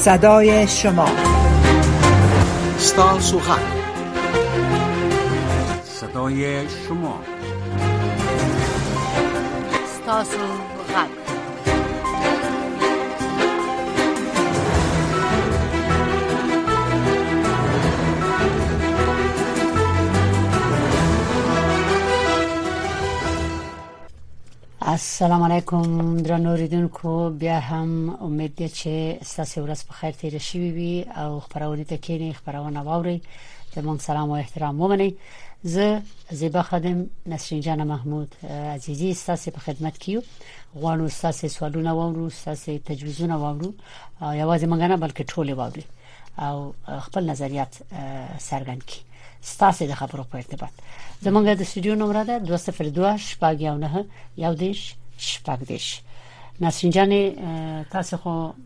صدای شما ستا سوخن صدای شما ستا السلام علیکم درنو ریدونکو بیا هم امید دی چې ستاسو ورځ په خیر تیر شي وي او خبرونه تکینه خبرونه واوري زموږ سلام او احترام ومني زه زیبا خادم نسرین جان محمود عزیزی ستاسو په خدمت کې یو غواړو ستاسو سوالونه وورو ستاسو تجویزونه وورو او یوازې موږ نه بلکې ټول وورو او خپل نظریات څرګند کړي ستاسو د خبرو په ارتباط زمونږ د استودیو نمبر ده 202 شپږ یو نه یو دیش شپږ دیش نسرین جان تاسو خو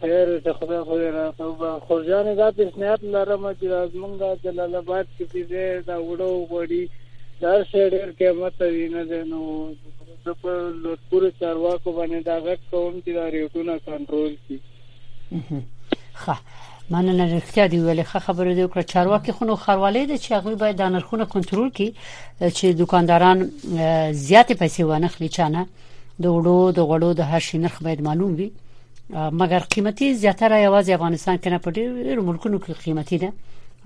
خیر ته خدای خو دې راته وبخښي خورجانې دا پیشنهاد لرم چې دا زمونږ دا جلال اباد کې چې دی دا اوړه او غوړي د هر شی ډېر قیمت وي نه دی نو زه په لوړپورو چارواکو باندې دا غږ کوم چې دا ریټونه کنټرول کړي ښه مننه رښتیا دی ویلې ښه خبره دی وکړه چارواکي خونو خروالې دي چې هغه باید د نرخونو کنټرول کړي چې دکانداران زیاتې پیسې ونه خلی چانه د وړو د غړو د هر شي نرخ باید معلوم وي مګر قیمتي زیاتره یوازې افغانستان کې نه په ډېرو ملکونو کې قیمتي ده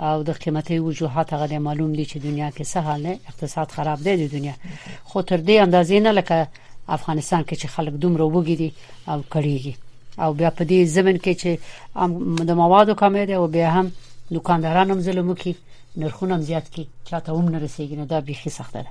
او د قیمتي وجوهات هغه معلوم دي چې دنیا کې څه حال نه اقتصاد خراب دی د دنیا خو تر دې اندازې نه لکه افغانستان کې چې خلک دومره وګړي او کړيږي او بیا په دې زمن کې چې د موادو کمی دی او بیا هم دکانداران هم ظلم کوي نرخونه هم زیات کی چاته هم نه رسیدي نه دا به خي سخته ده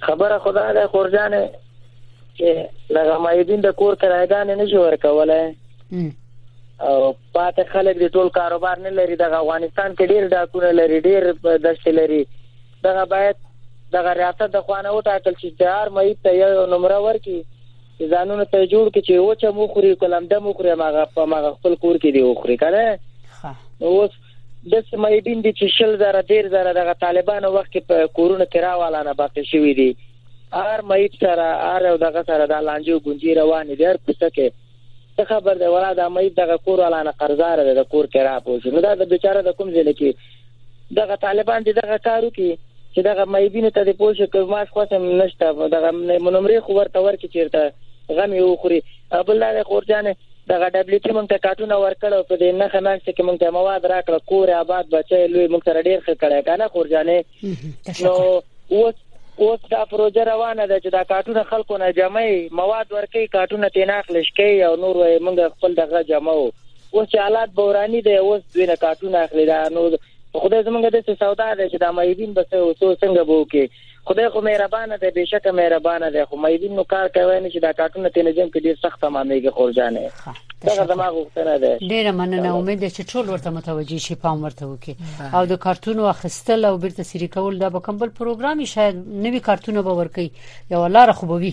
خبره خدا ده خورجانه چې لغه مایدین د کور کرایګان نه شي ورکولای او پاتې خلک د ټول کاروبار نه لري د افغانستان کې ډیر ډاکونه لري ډیر دشت لري دغه باید دغه ریاست د خوانه و ټاکل شي چې هر مې ته یو نمره ورکي ځانونه ته جوړ کې چې و چې مو خوري کلم د مو خوري ماغه په ماغه خپل کور کې دی وخوري کنه اوس داسې معیبین دي چې شل زره دېر زره دغه طالبانو وخت کې په کورونو کې راوالانه باقي شوي دي هر معیب سره هر یو دغه سره دا لانجې او ګونجې روانې دي هر کوڅه کې څه خبر دی ولا دا معیب دغه کور والانه قرضار دی د کور کرا پوسي نو دا د بیچاره د کوم ځای کې دغه طالبان دي دغه کارو کې چې دغه معیبینو ته د پوسي کومه خاصه نشته دغه منمرې خو ورته ورکې چیرته غم یو خوري بل دا دی خور جانې دغه ډبلیټي مونږ ته کارټونه ورکړ او په دې نخه مینس کې مونږ ته مواد راکړه کور آباد بچي لوی مونږ سره ډیر ښه کړی کنه خور جانې نو اوس اوس دا پروژه روانه ده چې دا کارټونه خلکو نه جمعي مواد ورکي کارټونه تیناخلش کوي او نور وي مونږ خپل دغه جمعو اوس چې حالات بوراني دي اوس دوی نه کارټونه اخلي دا نو خدای زمونږ د سودا ده چې دا مېبین بس اوسو څنګه بو کې خدای خو مهربانه دی بېشکه مهربانه دی خو مېدین نو کار کوی نشي دا کارټونه تېنه جنګ کې ډېر سخت تمامېږي خور جانې دغه زما غوښتنه ده ډېره مننه امید ده چې ټول ورته متوجه شي پام ورته وکړي او د کارټونو اخیستل او بیرته سری کول دا به کوم بل پروګرامي شاید نوي کارټونه به ورکي یو لار خو به وي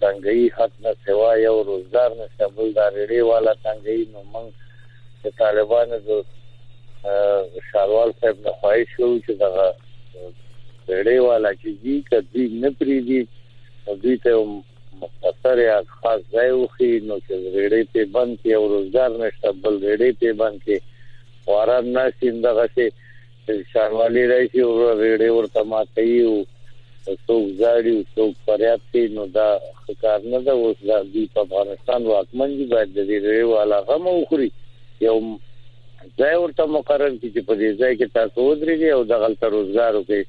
تنګي حق نه سوا یو روزګار نشته بل دا ریډې والا تنګي نو موږ د طالبانو د شاروال صاحب نه خواهش کوو چې دغه ریډې والا چې دي کدی نه پریدي نو دوی ته مختصر یا خاص ځای وخی نو چې ریډې په بند کې او روزګار نشته بل ریډې په بند کې واران ناسین دغه شي شاروالي راشي او ریډې ورته ماته یو څوک زاړي او څوک فریاد کوي نو دا کار نه ده اوس دا دی په افغانستان واکمن دي باید د دې ریډې والا غم وخوري یو ځای ورته مقرر کی چې په دې ځای کې تاسو ودرېږئ او د غلطه روزګار وکړئ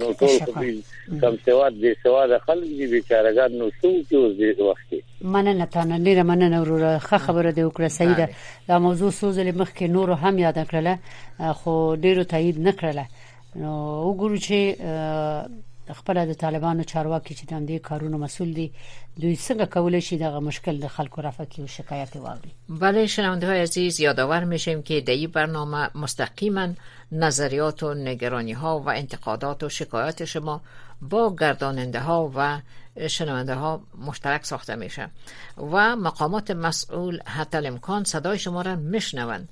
نو ټول خو کم سواد دې سواد خلک دي بیچارهګان نو څو کې اوس دې وخت مننه تا نه ډیره مننه وروره ښه خبره دې وکړه صحیح ده دا موضوع څو ځلې مخکې نورو هم یاد کړله خو ډیرو تایید نه کړله نو وګورو چې خپل د طالبانو چارواکي چې د دې کارونو مسول دي دوی څنګه کولای شي دغه مشکل د خلکو رفع کړي او شکایت واوري بله شنوندهای عزیز یادآور میشیم که در این برنامه مستقیما نظریات و نگرانی ها و انتقادات و شکایات شما با گرداننده ها و شنونده ها مشترک ساخته میشه و مقامات مسئول حتی امکان صدای شما را میشنوند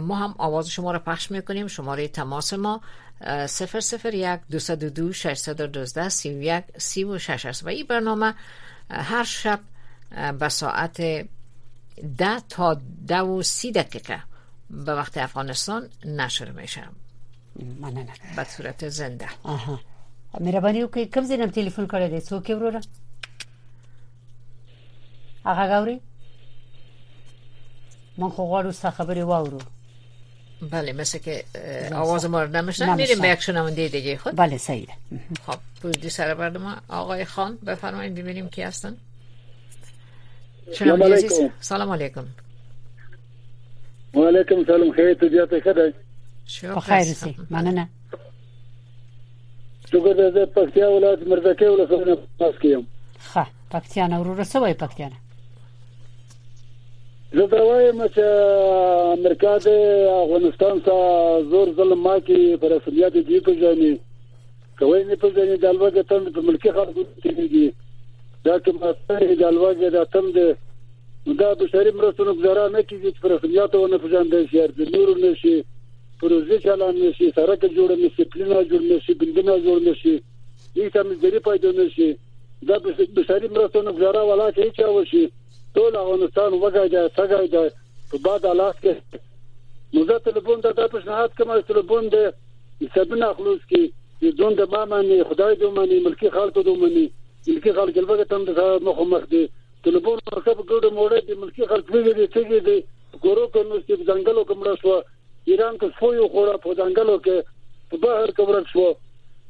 ما هم آواز شما را پخش میکنیم شماره تماس ما صفر صفر یک دوصد و دو ششصد و دوزده سی و یک سی و شش است و این برنامه هر شب به ساعت ده تا ده و سی دقیقه به وقت افغانستان نشر میشه مننه به صورت زنده اها مهرباني وکړئ کوم ځای نم ټلیفون کړی دی څوک وروره هغه غوري من خو غواړم څه خبرې واورو بله مثل که آواز ما رو نمیشنن میریم به یک شنونده دیگه خود بله سعیده خب پرودیسر برنامه آقای خان بفرمایید ببینیم کی هستن سلام علیکم سلام علیکم وعلیکم سلام خیر ته زیاته ښه ده په خیر سي مننه څنګه ده د پکتیا ولایت مرزکه ولسوالۍ پاس کیم ښه پکتیا نور رسوي پکتیا نه زه دا وایم چې امریکا د افغانستان سره زور ظلم ما کې پر رسمیت دی پیژني کوي نه په ځینې د الوګه تند په ملکی خلکو تیریږي دا کوم اثر د الوګه د تند دا د شری مرستونو ګزاره نه کیږي چې پر خدماتو نه پېژاند شي د نور نه شي پروژې چلان نه شي سرک جوړ نه شي پلان جوړ نه شي بندونه جوړ نه شي هیڅ هم ځری پیدا نه شي دا د شری مرستونو ګزاره ولا کې چا وشي ټول افغانستان وګړي دا څنګه دا په باد علاقه نو زه تلفون ته تاسو نه هات کوم تلفون دی حسابونه اخلو چې ځون د ما باندې خدای دې ومني ملکی خلکو دې ومني ملکی خلک البته تم د مخ مخ دي طلبون مرکب ګډه موړه دي ملکی خلک پیږي دي تیږي دي ګورو کې نو چې ځنګلو کې مړ شو ایران کې سپو یو خوړه په ځنګلو کې په بهر کې ورک شو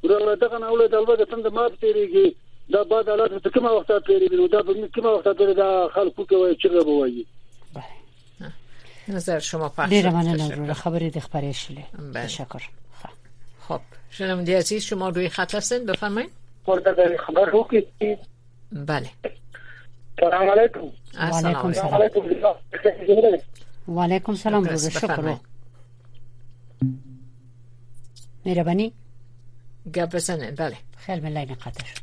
ورغله دغه نه ولې د البته تم د ما تیریږي دا بعد حالات ته کومه وخت پیری نو دا په کومه وخت پیری دا خلکو کې وایي چې غو وایي نظر شما پخش ډیره مننه وروره خبرې د خبرې شلې بله. تشکر خب شنونده عزیز شما روی خط هستین بفرمایید ورته د خبر وکړئ بله سلام علیکم وعلیکم سلام وعلیکم سلام روز شکر مهرباني گپ بزنه بله خیلی ملاینه قطع شد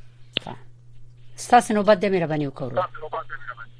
ستاسو نوبت د مهرباني وکړو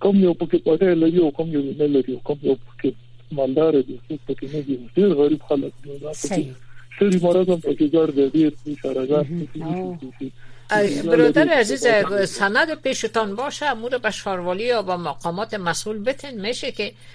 کم یو پکې پټه لري او کم یو نه لري کم یو پکې مالدار دي څوک پکې نه دي ډېر غریب خلک دي دا پکې شری مرز هم پکې ګر دی ډېر بیچاره ګر برادر عزیز سند پیشتان باشه امور به شاروالی یا به مقامات مسئول بتین میشه که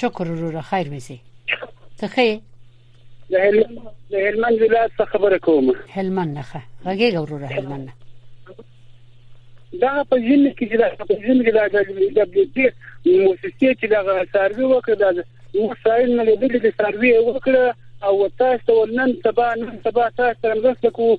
شکر وروره خیر وسی ته خې د هلمند د هلمند ولایت څخه خبره کوم هلمند نه غږیږه وروره هلمند نه دا په ځین کې چې دا په ځین کې دا د دبليو پی موسسې چې دا سروي وکړه دا نو ساين نه لیدل چې سروي وکړه او تاسو ولنن سبا نن سبا تاسو سره مرسته کوو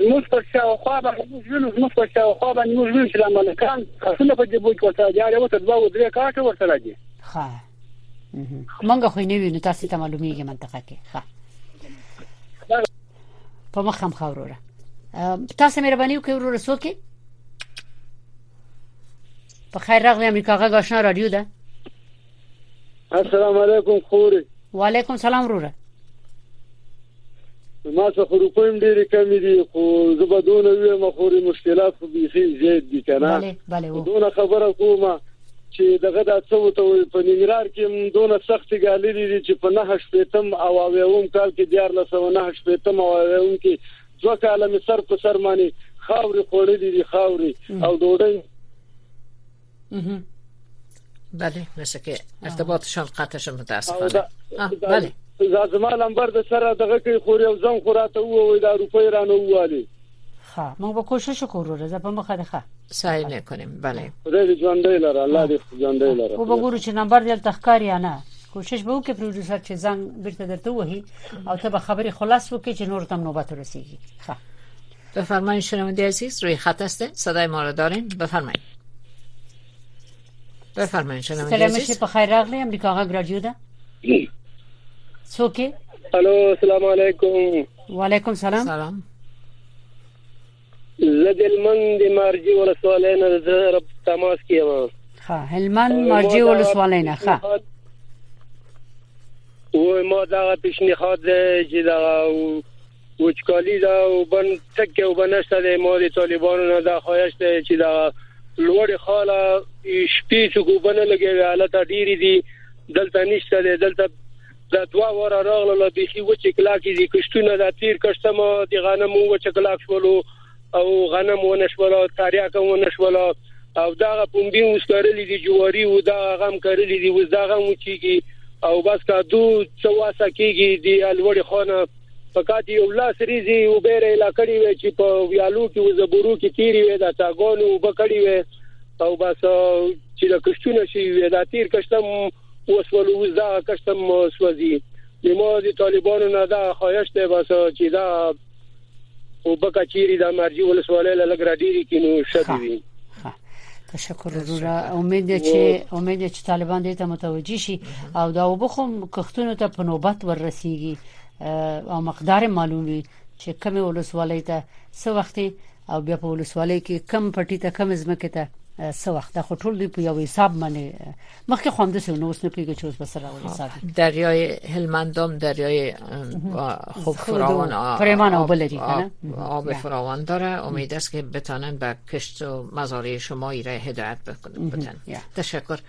زموږ په شاوخوا باندې موږ وینو زموږ په شاوخوا باندې موږ وینو چې د ملکان خاصونه په جبو کې ورسره جاړي او ته دوه او درې کاټه ورسره دي ښه مونږ خو نه وینو تاسو ته معلومیږي منطقه کې ښه په مخ هم خوروره تاسو مهرباني وکړئ وروره سوکي په خیر راغلی امریکا غږ آشنا رادیو ده السلام علیکم خوري وعلیکم سلام وروره ما څه خو روپۍ هم ډېرې کمې دي خو زه به دونه ویم خو لري مشکلات خو بیخي زیات دي کنه بله بله و دونه خبره کومه چې دغه د څو ته وي په ننګرهار کې دونه سخت غالي دي چې په نه شپېتم او اووم کال کې دیار له سو نه شپېتم او اووم کې دوه کاله مې سر په سر باندې خاورې خوړلې دي خاورې او ډوډۍ بله مثل که ارتباطشان قطع شد متاسفانه بله زما لمبر د سره دغه کې خوري او زم خوراته وو د اروپا ایران ووالی ها ما به کوشش وکړو رضا په مخه ده ښه سعی میکنیم بله خدای دې ژوندې لره الله دې ژوندې لره او وګورو چې نمبر دې تخکار یا نه کوشش به وکړي پروډوسر چې زنګ بیرته درته وهي او ته به خبري خلاص وکړي چې نور تم نوبت ورسیږي ښه بفرمایید شنونده عزیز روی خط هستین صدای ما را دارین بفرمایید بفرمایید شنونده عزیز سلام شي په خیر راغلی امریکا غږ رادیو ده څوک الو السلام علیکم وعلیکم سلام سلام زه د هلمند د مرجي ولسوالۍ نه زه رب تماس کې یم ښه هلمند مرجي ولسوالۍ نه ښه و ما دا پیشنهاد چې دا وچکالي ده او بن تک او بنشته د مو د طالبانو نه دا خواهش ده چې دا لوړ خاله شپې څوک وبنه لګي حالت ډیر دي دلته نشته ده دلته دا دوا وره راغله لا بيخي و چې کلاکې دي کښتونه د تیر کښته ما د غنمو و چې کلاک شولو او غنم و نشولا تاریا کوم نشولا او دا پومبي وسکرلې دي جواري و دا غم کرلې دي و دا غم چیږي او بس کا دو څواسه کیږي دی الوړ خانه فقط یو لاس ریزي او بیر اله کړی وي چې په ویالو کې وزبورو کې تیری وي د چاګونو وب کړی وي او بس چې د کشتونه شي وي دا تیر کشتم وسولو وز دا کشتم سوځي د مو د طالبانو نه دا خواهش ده بس چې دا او بکا چیرې د مرجی ولسوالۍ لږ را ډیری کینو شته وي تشکر وروره امید ده چې امید ده چې طالبان دې ته متوجي شي او دا وبخم کښتونو ته په نوبت ورسیږي او مقدار معلوم وي چې کومه ولسوالۍ ته څه وخت او بیا په ولسوالۍ کې کم پټی ته کم ځمکه ته څه وخت خو ټول دی په یو حساب باندې مخکې خوند سه نو اوس نه پیګه چې اوس به سره ولې حساب دریای هلمندام دریای خوب فراوان فراوان او بلری کنه آب فراوان داره امید است که بتانن به کشت و مزارع شما ایره هدایت بکنن تشکر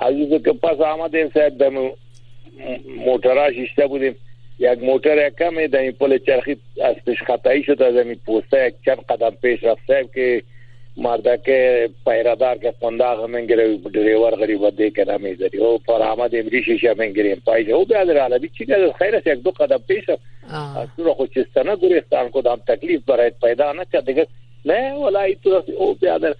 عزیز که پس آمده صاحب د موټرا شیشته بودیم یک موتر کمی در این پل چرخی از پیش خطایی شد از این پوسته یک چند قدم پیش رفت صاحب که مردک پیرادار که قنداغ من گره دریور غریب ده که نمیذاری او پر آمد امری شیشه من گره پایجه او بیاد را علبی چی که خیر است یک دو قدم پیش رفت از تو را خود چستانه گرفتان کدام تکلیف برایت پیدا نکرد دیگه نه ولی تو او بیاد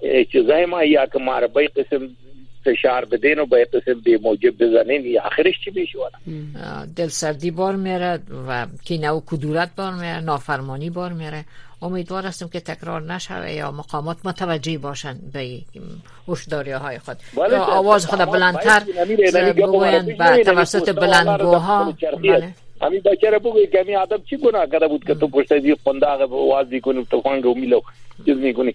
چې زایما یا کمار به قسم فشار بدین و به قسم به موجب بزنین یا آخرش چی میشه والا دل سردی بار میره و کینه و کدورت بار میره نافرمانی بار میره امیدوار هستم که تکرار نشوه یا مقامات متوجه باشند به هشداری های خود بله، یا آواز خود بلندتر بگویند به توسط بلندگوها بله همین بچه بگوی که همین آدم چی گناه کرده بود که تو پشت از این قنداغ واز میکنی تو خانگ و میلو چیز میکنی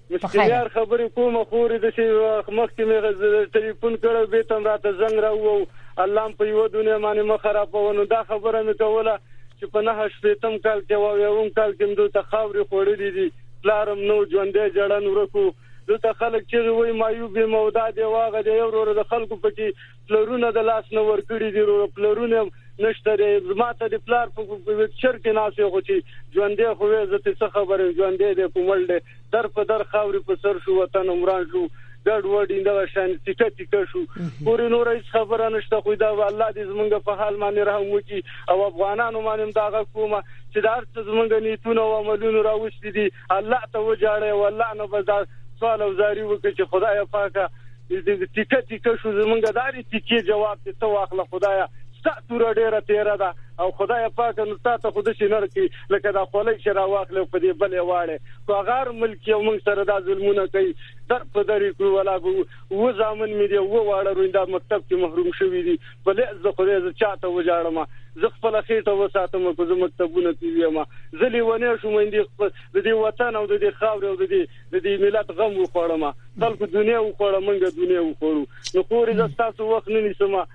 مستریار خبرې کوم خورې د شي مخکې مې ټلیفون کړو به تم راته زنګ راوو الله په یو دنیا باندې مخ خرابونه دا خبره مې کوله چې په نه شپېتم کال کې و یوم کال کې دوی ته خاورې خوړلې دي پلارم نو ژوندې جړن ورکو دلته خلک چې وای مایوب مودا دی واغه دی ورور د خلکو پکې پلرونه د لاس نه ورکړي دي وروره پلرونه نشته دی زما ته د پلار په ویکچر کې ناس یو چې ژوندې خو وې زه څه خبره ژوندې دې کومل دې در په در خاورې په سر شو وطن عمران شو ګډ وډ انده شان تیکه تیکه شو پورې نور هیڅ خبره نشته خو دا الله دې زمونږ په حال باندې رحم وکړي او افغانانو باندې دا غو کومه چې دا څه زمونږ نیتونه او عملونه راوستي دي الله ته وجاړه او الله نه بس دا سوال او زاری وکړي چې خدای پاکه ټیکه ټیکه شو زمونږ داري ټیکه جواب ته تو اخله خدایا ستا تور ډیره تیره ده او خدای پاک نو تاسو خود شي نړ کی لکه دا خولای شي را واخلې په دې بلې واړې کو غار ملک یو موږ سره دا ظلمونه کوي در په درې کړو ولا وو ځامن مې دی وو واړه رویندا مکتب کې محروم شوی دي بله زه خدای زه چاته وجاړم زه خپل خېټه وساتم کو زه مکتبونه پیویم زه لیونی شوم اندی خپل د دې وطن او د دې خاور او د دې د دې ملت غم وخوړم خلکو دنیا وخوړه منګه دنیا وخوړو نو خوري زه تاسو وخت نه نیسم او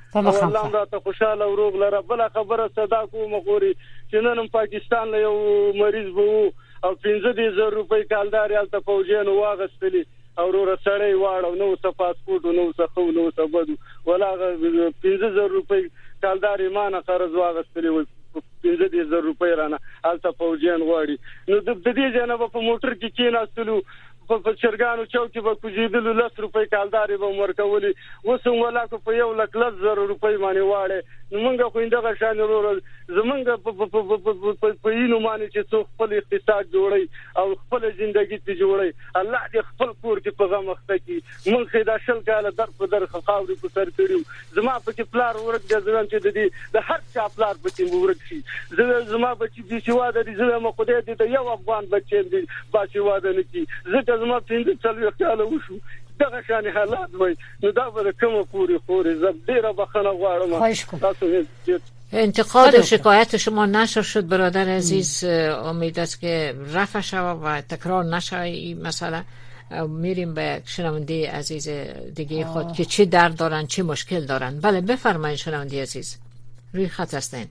الله را ته خوشاله او روغ لره بل خبره صدا کوم خوري چې نن پاکستان له یو مریض وو او 15 زر روپۍ کالدار یالته فوجین واغستلی وروره سړی واړو نو څه پاسپورت نو څه خو نو څه بد ولا 15000 روپۍ کالدار ایمانه قرض واغستلې و 15000 روپۍ رانه الته فوجین غواړي نو د دې جنب په موټر کې کیناستلو په چرګانو چوکي به کوزیدلو لس روپۍ کالدارې به ورکولې اوس هم ولا کو په یو لک لس زر روپۍ باندې واړې نو مونږ خو اندغه شان ورور زمونږ په یینو باندې چې څو خپل اقتصاد جوړي او خپل ژوندۍ ته جوړي الله دې خپل کور کې په غم اخته کی مونږ خې دا شل کاله در په در خاورې په سر کړیو زما په کې پلار ورک دی زویم چې د دې د هر چا پلار په کې ورک شي زه زما بچی بي سواده دي زه ما خدای دې ته یو افغان بچی دې با سواده نه کی ځکه زما 15 څلوي کاله وشو دغه شان حالات وای نو دا به کومه پوری خوري زب ډیره بخنه غواړم تاسو انتقاد و شکایت شما نشر شد برادر عزیز امید است که رفع شود و تکرار نشود این مسئله میریم به شنونده عزیز دیگه خود که چی درد دارن چی مشکل دارن بله بفرمایید شنونده عزیز روی خط هستین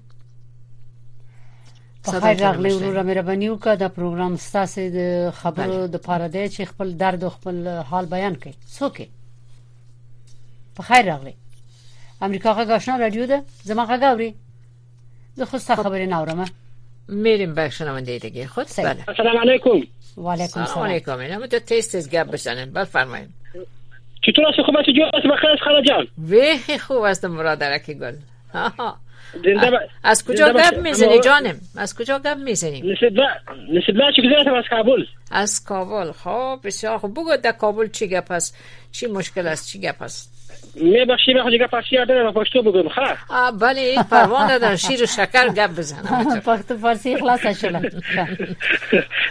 په خیر راغلی وروره مهرباني وکړه دا پروګرام ستاسو د خبرو د پاره دی چې خپل درد او خپل حال بیان کړي څوک په خیر راغلی امریکا غږ آشنا رادیو ده زما غږ اوري زه خو څه خبرې نه اورم میریم به شنونده دیگه خود بله السلام علیکم و علیکم السلام علیکم اینا مدت تست از گپ بزنن بفرمایید چطور هستی خوب هستی جور هستی بخیر از خاله جان ویخی خوب هستم مرادرک گل آها از کجا گپ میزنی جانم از کجا گپ میزنی نشدلا چی گذارتم از کابل از کابل خب بسیار خوب بگو در کابل چی گپ است چی مشکل است چی گپ است می بخشی به خودی پارسی یاد و پشتو بگم خواه بله این پروان ندارم شیر و شکر گپ بزنم پخت پارسی خلاص شده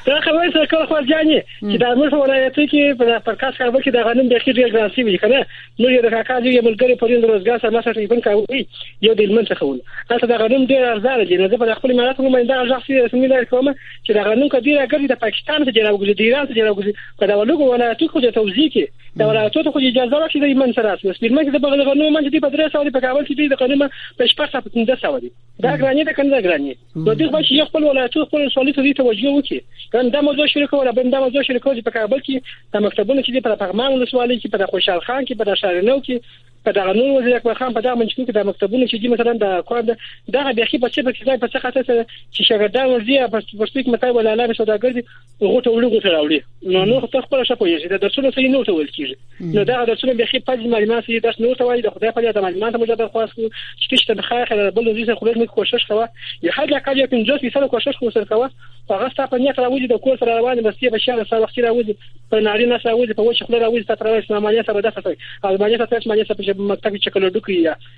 دا خبر سرکار خواست جانی که در مورد ولایتی که پر کس کابل که در غنم بیخی ریل گرانسی بودی کنه نو یو د کاکا زوی یو ملګری په دې روزګار سره مسټ یې کاوه یو د علم څخه ول هلته د غنم ډیر ارزانه دي نو زه په خپل مالات کوم دا ځخ سي رسمي لار کوم چې د غنم کدي راګرځي د پاکستان څخه جناب ګوزي د ایران څخه جناب ګوزي په دا ولګو ولایتو خو د توزیع کې دا ولایتو ته خو اجازه راکړي د ایمن سره اساس پیرمن چې د بغل غنم منځ دي په درې سو دي په کابل کې دي د غنم په شپږ سو په 15 سو دي دا ګراني د کنده ګراني د دې غوښ یو خپل ولایتو خپل سوالي ته دې توجه وکړي ګان دا موضوع شروع کوله بل دا موضوع شروع کوله په کابل کې د مکتبونو کې په پغمان ولسوالۍ کې په خوشحال خان کې په شارنو کې په دغه نور وزیر اکبر خان په دغه منځ کې د مکتبونو چې مثلا د کوند دغه بخي په څه په څه په څه خاطر چې شګردان ورځي په پرسپیک متای ولاله سوداګر دي غوټه وړي غوټه راوړي نو نو ته خپل شپه یې د درسونو سې نو ته ول کیږي نو دا درسونه به خې پز معلومات یې درس نو ته وایي د خدای په یاد معلومات مو زده خواست کو چې ته د خیر خیر بل دې سره خپل مخ کوشش کوه یا هر لکه یو پنځه سې سره کوشش کو سره کوه هغه ستا په نیت راوځي د کور سره روان بس یې په شهر سره وخت راوځي په ناری نه راوځي په وښه خپل راوځي ته راوځي اسلامانه سره د فتوی المانه ته اسمانه سره په مکتب چې کله ډوکی یا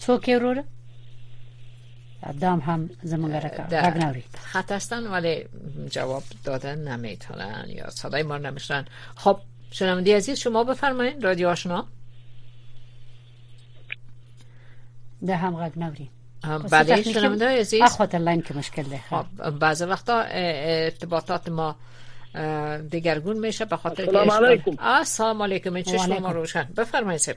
څوک یې وروره دام هم زمونږ رکاوی خط هستن ولی جواب دادن نمیتونن یا صدای ما نمیشنن خب شنونده عزیز شما بفرمایید رادیو آشنا ده هم غږ نوریم بله شنونده عزیز خاطر لاین که مشکل ده خب بعض وقتا ارتباطات ما دگرگون میشه به خاطر السلام علیکم السلام علیکم چشم ما روشن بفرمایید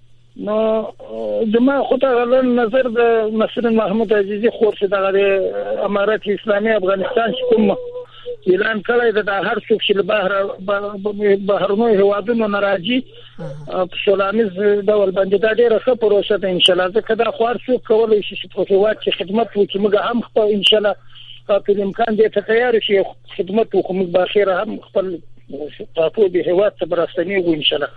نو زما خو ته غلن نظر د نصر محمود عزیزي خور چې دغه امارت اسلامي افغانستان چې کوم اعلان کړی دا هر څوک چې بهر بهرنو هوادونو ناراضي په سولانیز ډول باندې دا ډیره ښه پروسه ده ان شاء الله ځکه دا خو هر څوک کولای شي چې په هواد کې خدمت وکړي موږ هم خپل ان شاء الله په امکان دې ته تیار شي خدمت وکړو موږ به خیر هم خپل تاسو به هواد ته برسنی وو ان شاء الله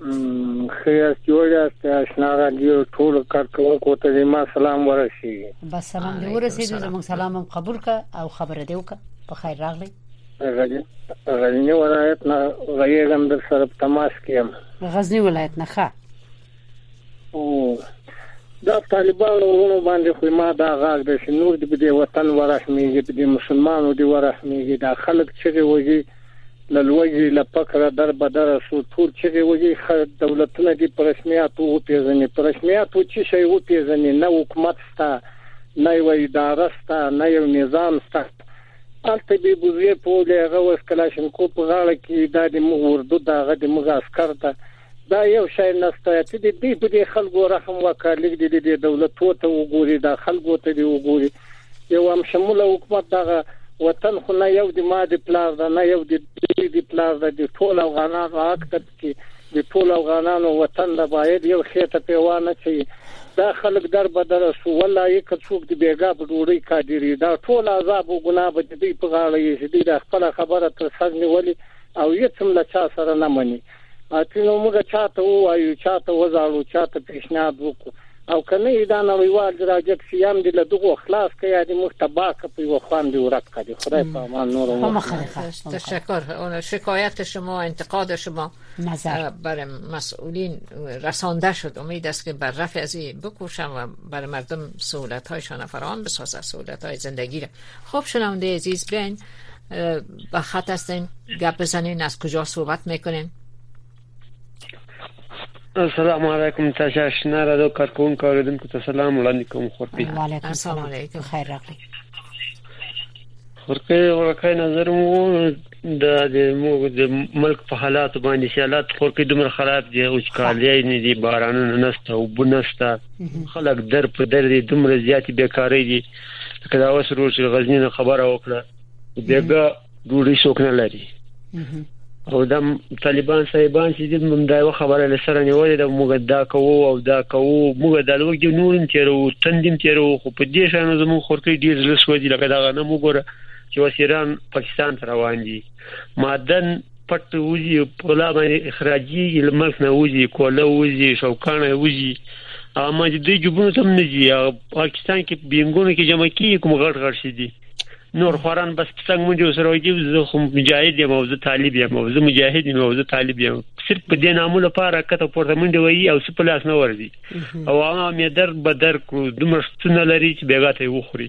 خیاست جوړ یاست آشنا رادیو ټول کارکونکو ته د ما سلام ورسي بس سلام دی ورسي زموږ سلام هم قبول ک او خبره دی وک په خیر راغلی غزنی ولایت نه غیرم در سره تماس کیم غزنی ولایت نه ښه دا طالبان ورونو باندې خو ما دا غاګ د شنور دی په دې وطن ورحمېږي په دې مسلمانانو دی ورحمېږي دا خلک چې وږي لوږې له فقره در به در شو ټول چې وږي دولتونه دي په رسمیاتو وپیژني په رسمیاتو چې شی وپیژني نه حکومت ستا نه یو اداره ستا نه یو نظام ستا البته به بوزي په لغه وس کلاشینکو په غاړه کې دا د مغوردو دغه د مغاسکر ته دا یو شای نسته ته دې دې په دې خلکو رحم وکړه لیک دې دې دولتو ته وګوري دا خلکو ته دې وګوري یو هم شموله حکومت دغه وطن خو نه یو د ما د پلار ده نه یو د دوی د پلار ده د ټول افغانانو حق ده چې د ټول افغانانو وطن ده باید یو خېته پیوانه شي دا خلک در بدل شو ولای که څوک د بیګا په ډوړی کاډيري دا ټول عذاب او ګناه به دې په غاړه یې دې خپل خبره تر څنګ نیولې او هیڅ هم له چا سره نه مني پاتې نو موږ چاته ووایو چاته وزاړو چاته پیشنهاد وکړو او که نه دا نړیوال دې راجک شي یا هم دې له دغو خلاص که یا دې موږ تباه که په یوه خوان دې ورک که دې خدای په امان نور تشکر شکایت شما انتقاد شما نظر بر مسئولین رسانده شد امید است که بر رفع از این بکوشم و بر مردم سهولت هایشان فراهم بسازد سهولت های زندگی را خب شنونده عزیز بین به خط هستین گپ بزنین از کجا صحبت میکنین السلام علیکم تاسو آشنا را دو کارکون کاردن کو سلام وړاندې کوم خورپی السلام علیکم خیر راغلی خورپی ورکه نظر مو د د ملک په حالات باندې حالات خورپی دومره خراب دي او کالیای نه دي بارانونه نشته او بنسته خلک در په در دي دومره زیات بیکاری دي کله اوس ورور چې غزنی نه خبره وکړه دغه ډوډۍ څوک نه لري او د طالبان صاحبان چې د ممدایو خبره لسره نیولې د موږ دا کوو او دا کوو موږ د لوګ دی نور تیرو تندیم تیرو خو په دې شان زموږ خورکې ډیر زلس ودی لکه دا نه موږ چې وسیران پاکستان ته روان دي معدن پټ وځي پولا باندې اخراجي لمس نه وځي کوله وځي شوکانه وځي هغه مجدي جبونو تم نه دي پاکستان کې بینګونو کې جمع کی کوم غټ غټ شي دي نور خوران بس څنګه مونږ سره وږي زه خو مجاهد یم او زه طالب یم او زه مجاهد یم او زه طالب یم صرف په دې نامو لپاره کته پورته مونږ وایي او څه په لاس نه ورځي او هغه مې در بدر کو دومره ستنه لري چې بیګاته وخوري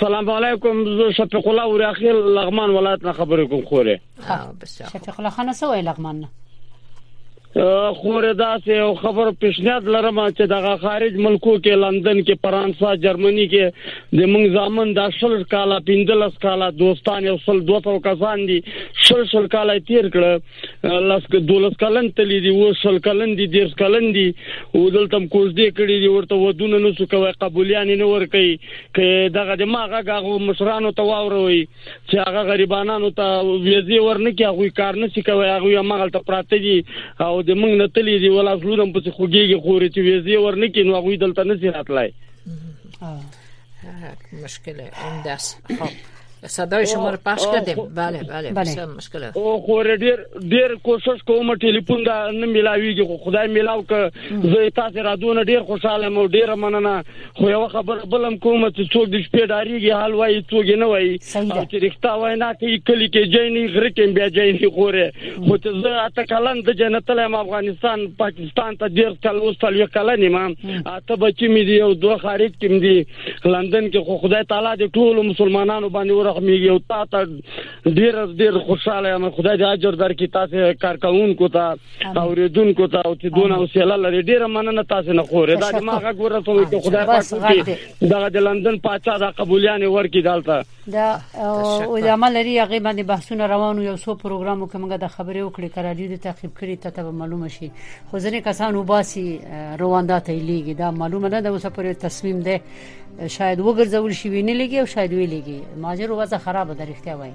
سلام علیکم زه شفیق الله اوراخیل لغمان ولایت نه خبرې کوم خوره شفیق الله خان سو لغمان نه خوره داسې او خبر پیشنهاد لرم چې دغه خارج ملکو کې لندن کې فرانسه جرمني کې د موږ ځامن د شل کاله 15 کاله دوستان یو سل 200 کسان دي شل شل کاله تیر کړ لاس کې دولس کلن تللی دی و شل کلن دی دیر کلن دی او دلته هم کوزدې کړی دی ورته ودونه نه سو کوي قبولیان نه ور کوي ک دغه د ماغه غو مشرانو ته واوروي چې هغه غریبانو ته ویزه ورنه کې هغه کار نه سی کوي هغه مغل ته پراته دي او د موږ نه تللی دی ولا زلورم په خوږیږي خوري چې ویزه ورنه کې نو هغه دلته نه سی راتلای مشکل عمده است خب صدای شما رو پخش کردیم بله بله بسیار بله. مشکل است او خو ډیر ډیر کوشش کوم ټلیفون دا نه ملاویږي خو خدای ملاو ک زه تاسو را دون ډیر خوشاله مو ډیر مننه خو یو خبر بلم کوم چې څوک د شپې ډاریږي حال وایي څوک نه وایي او چې رښتا وای نه کوي کلی کې جینې غره کې بیا جینې خوره خو ته زه اته کلن د جنت له افغانستان پاکستان ته ډیر کلوستل یو کلن ما ته بچی مې دی او دوه خارج کې مې دی لندن کې خو خدای تعالی دې ټول مسلمانانو باندې ورحمېږي او تا ته ډیر ډیر خوشاله یم خدای دې اجر درکړي تاسو کارکونکو ته اوریدونکو ته او چې دونه وسیله لري ډیر مننه تاسو نه خورې دا ما غږ ورسوي چې خدای پاک دې دا د لندن پاچا دا قبولیان ورکړي دالته دا ادامه لري هغه باندې بحثونه روانو یو څو پروګرامو کې موږ د خبرې وکړې کرالي د تعقیب کړي ته به معلومه شي خو ځینې کسان وباسي رواندا ته لیږي دا معلومه نه ده اوس پر تصمیم ده شاید وګرځول شي ویني لګي او شاید وی لګي ماجر وضع خراب ده رښتیا وایي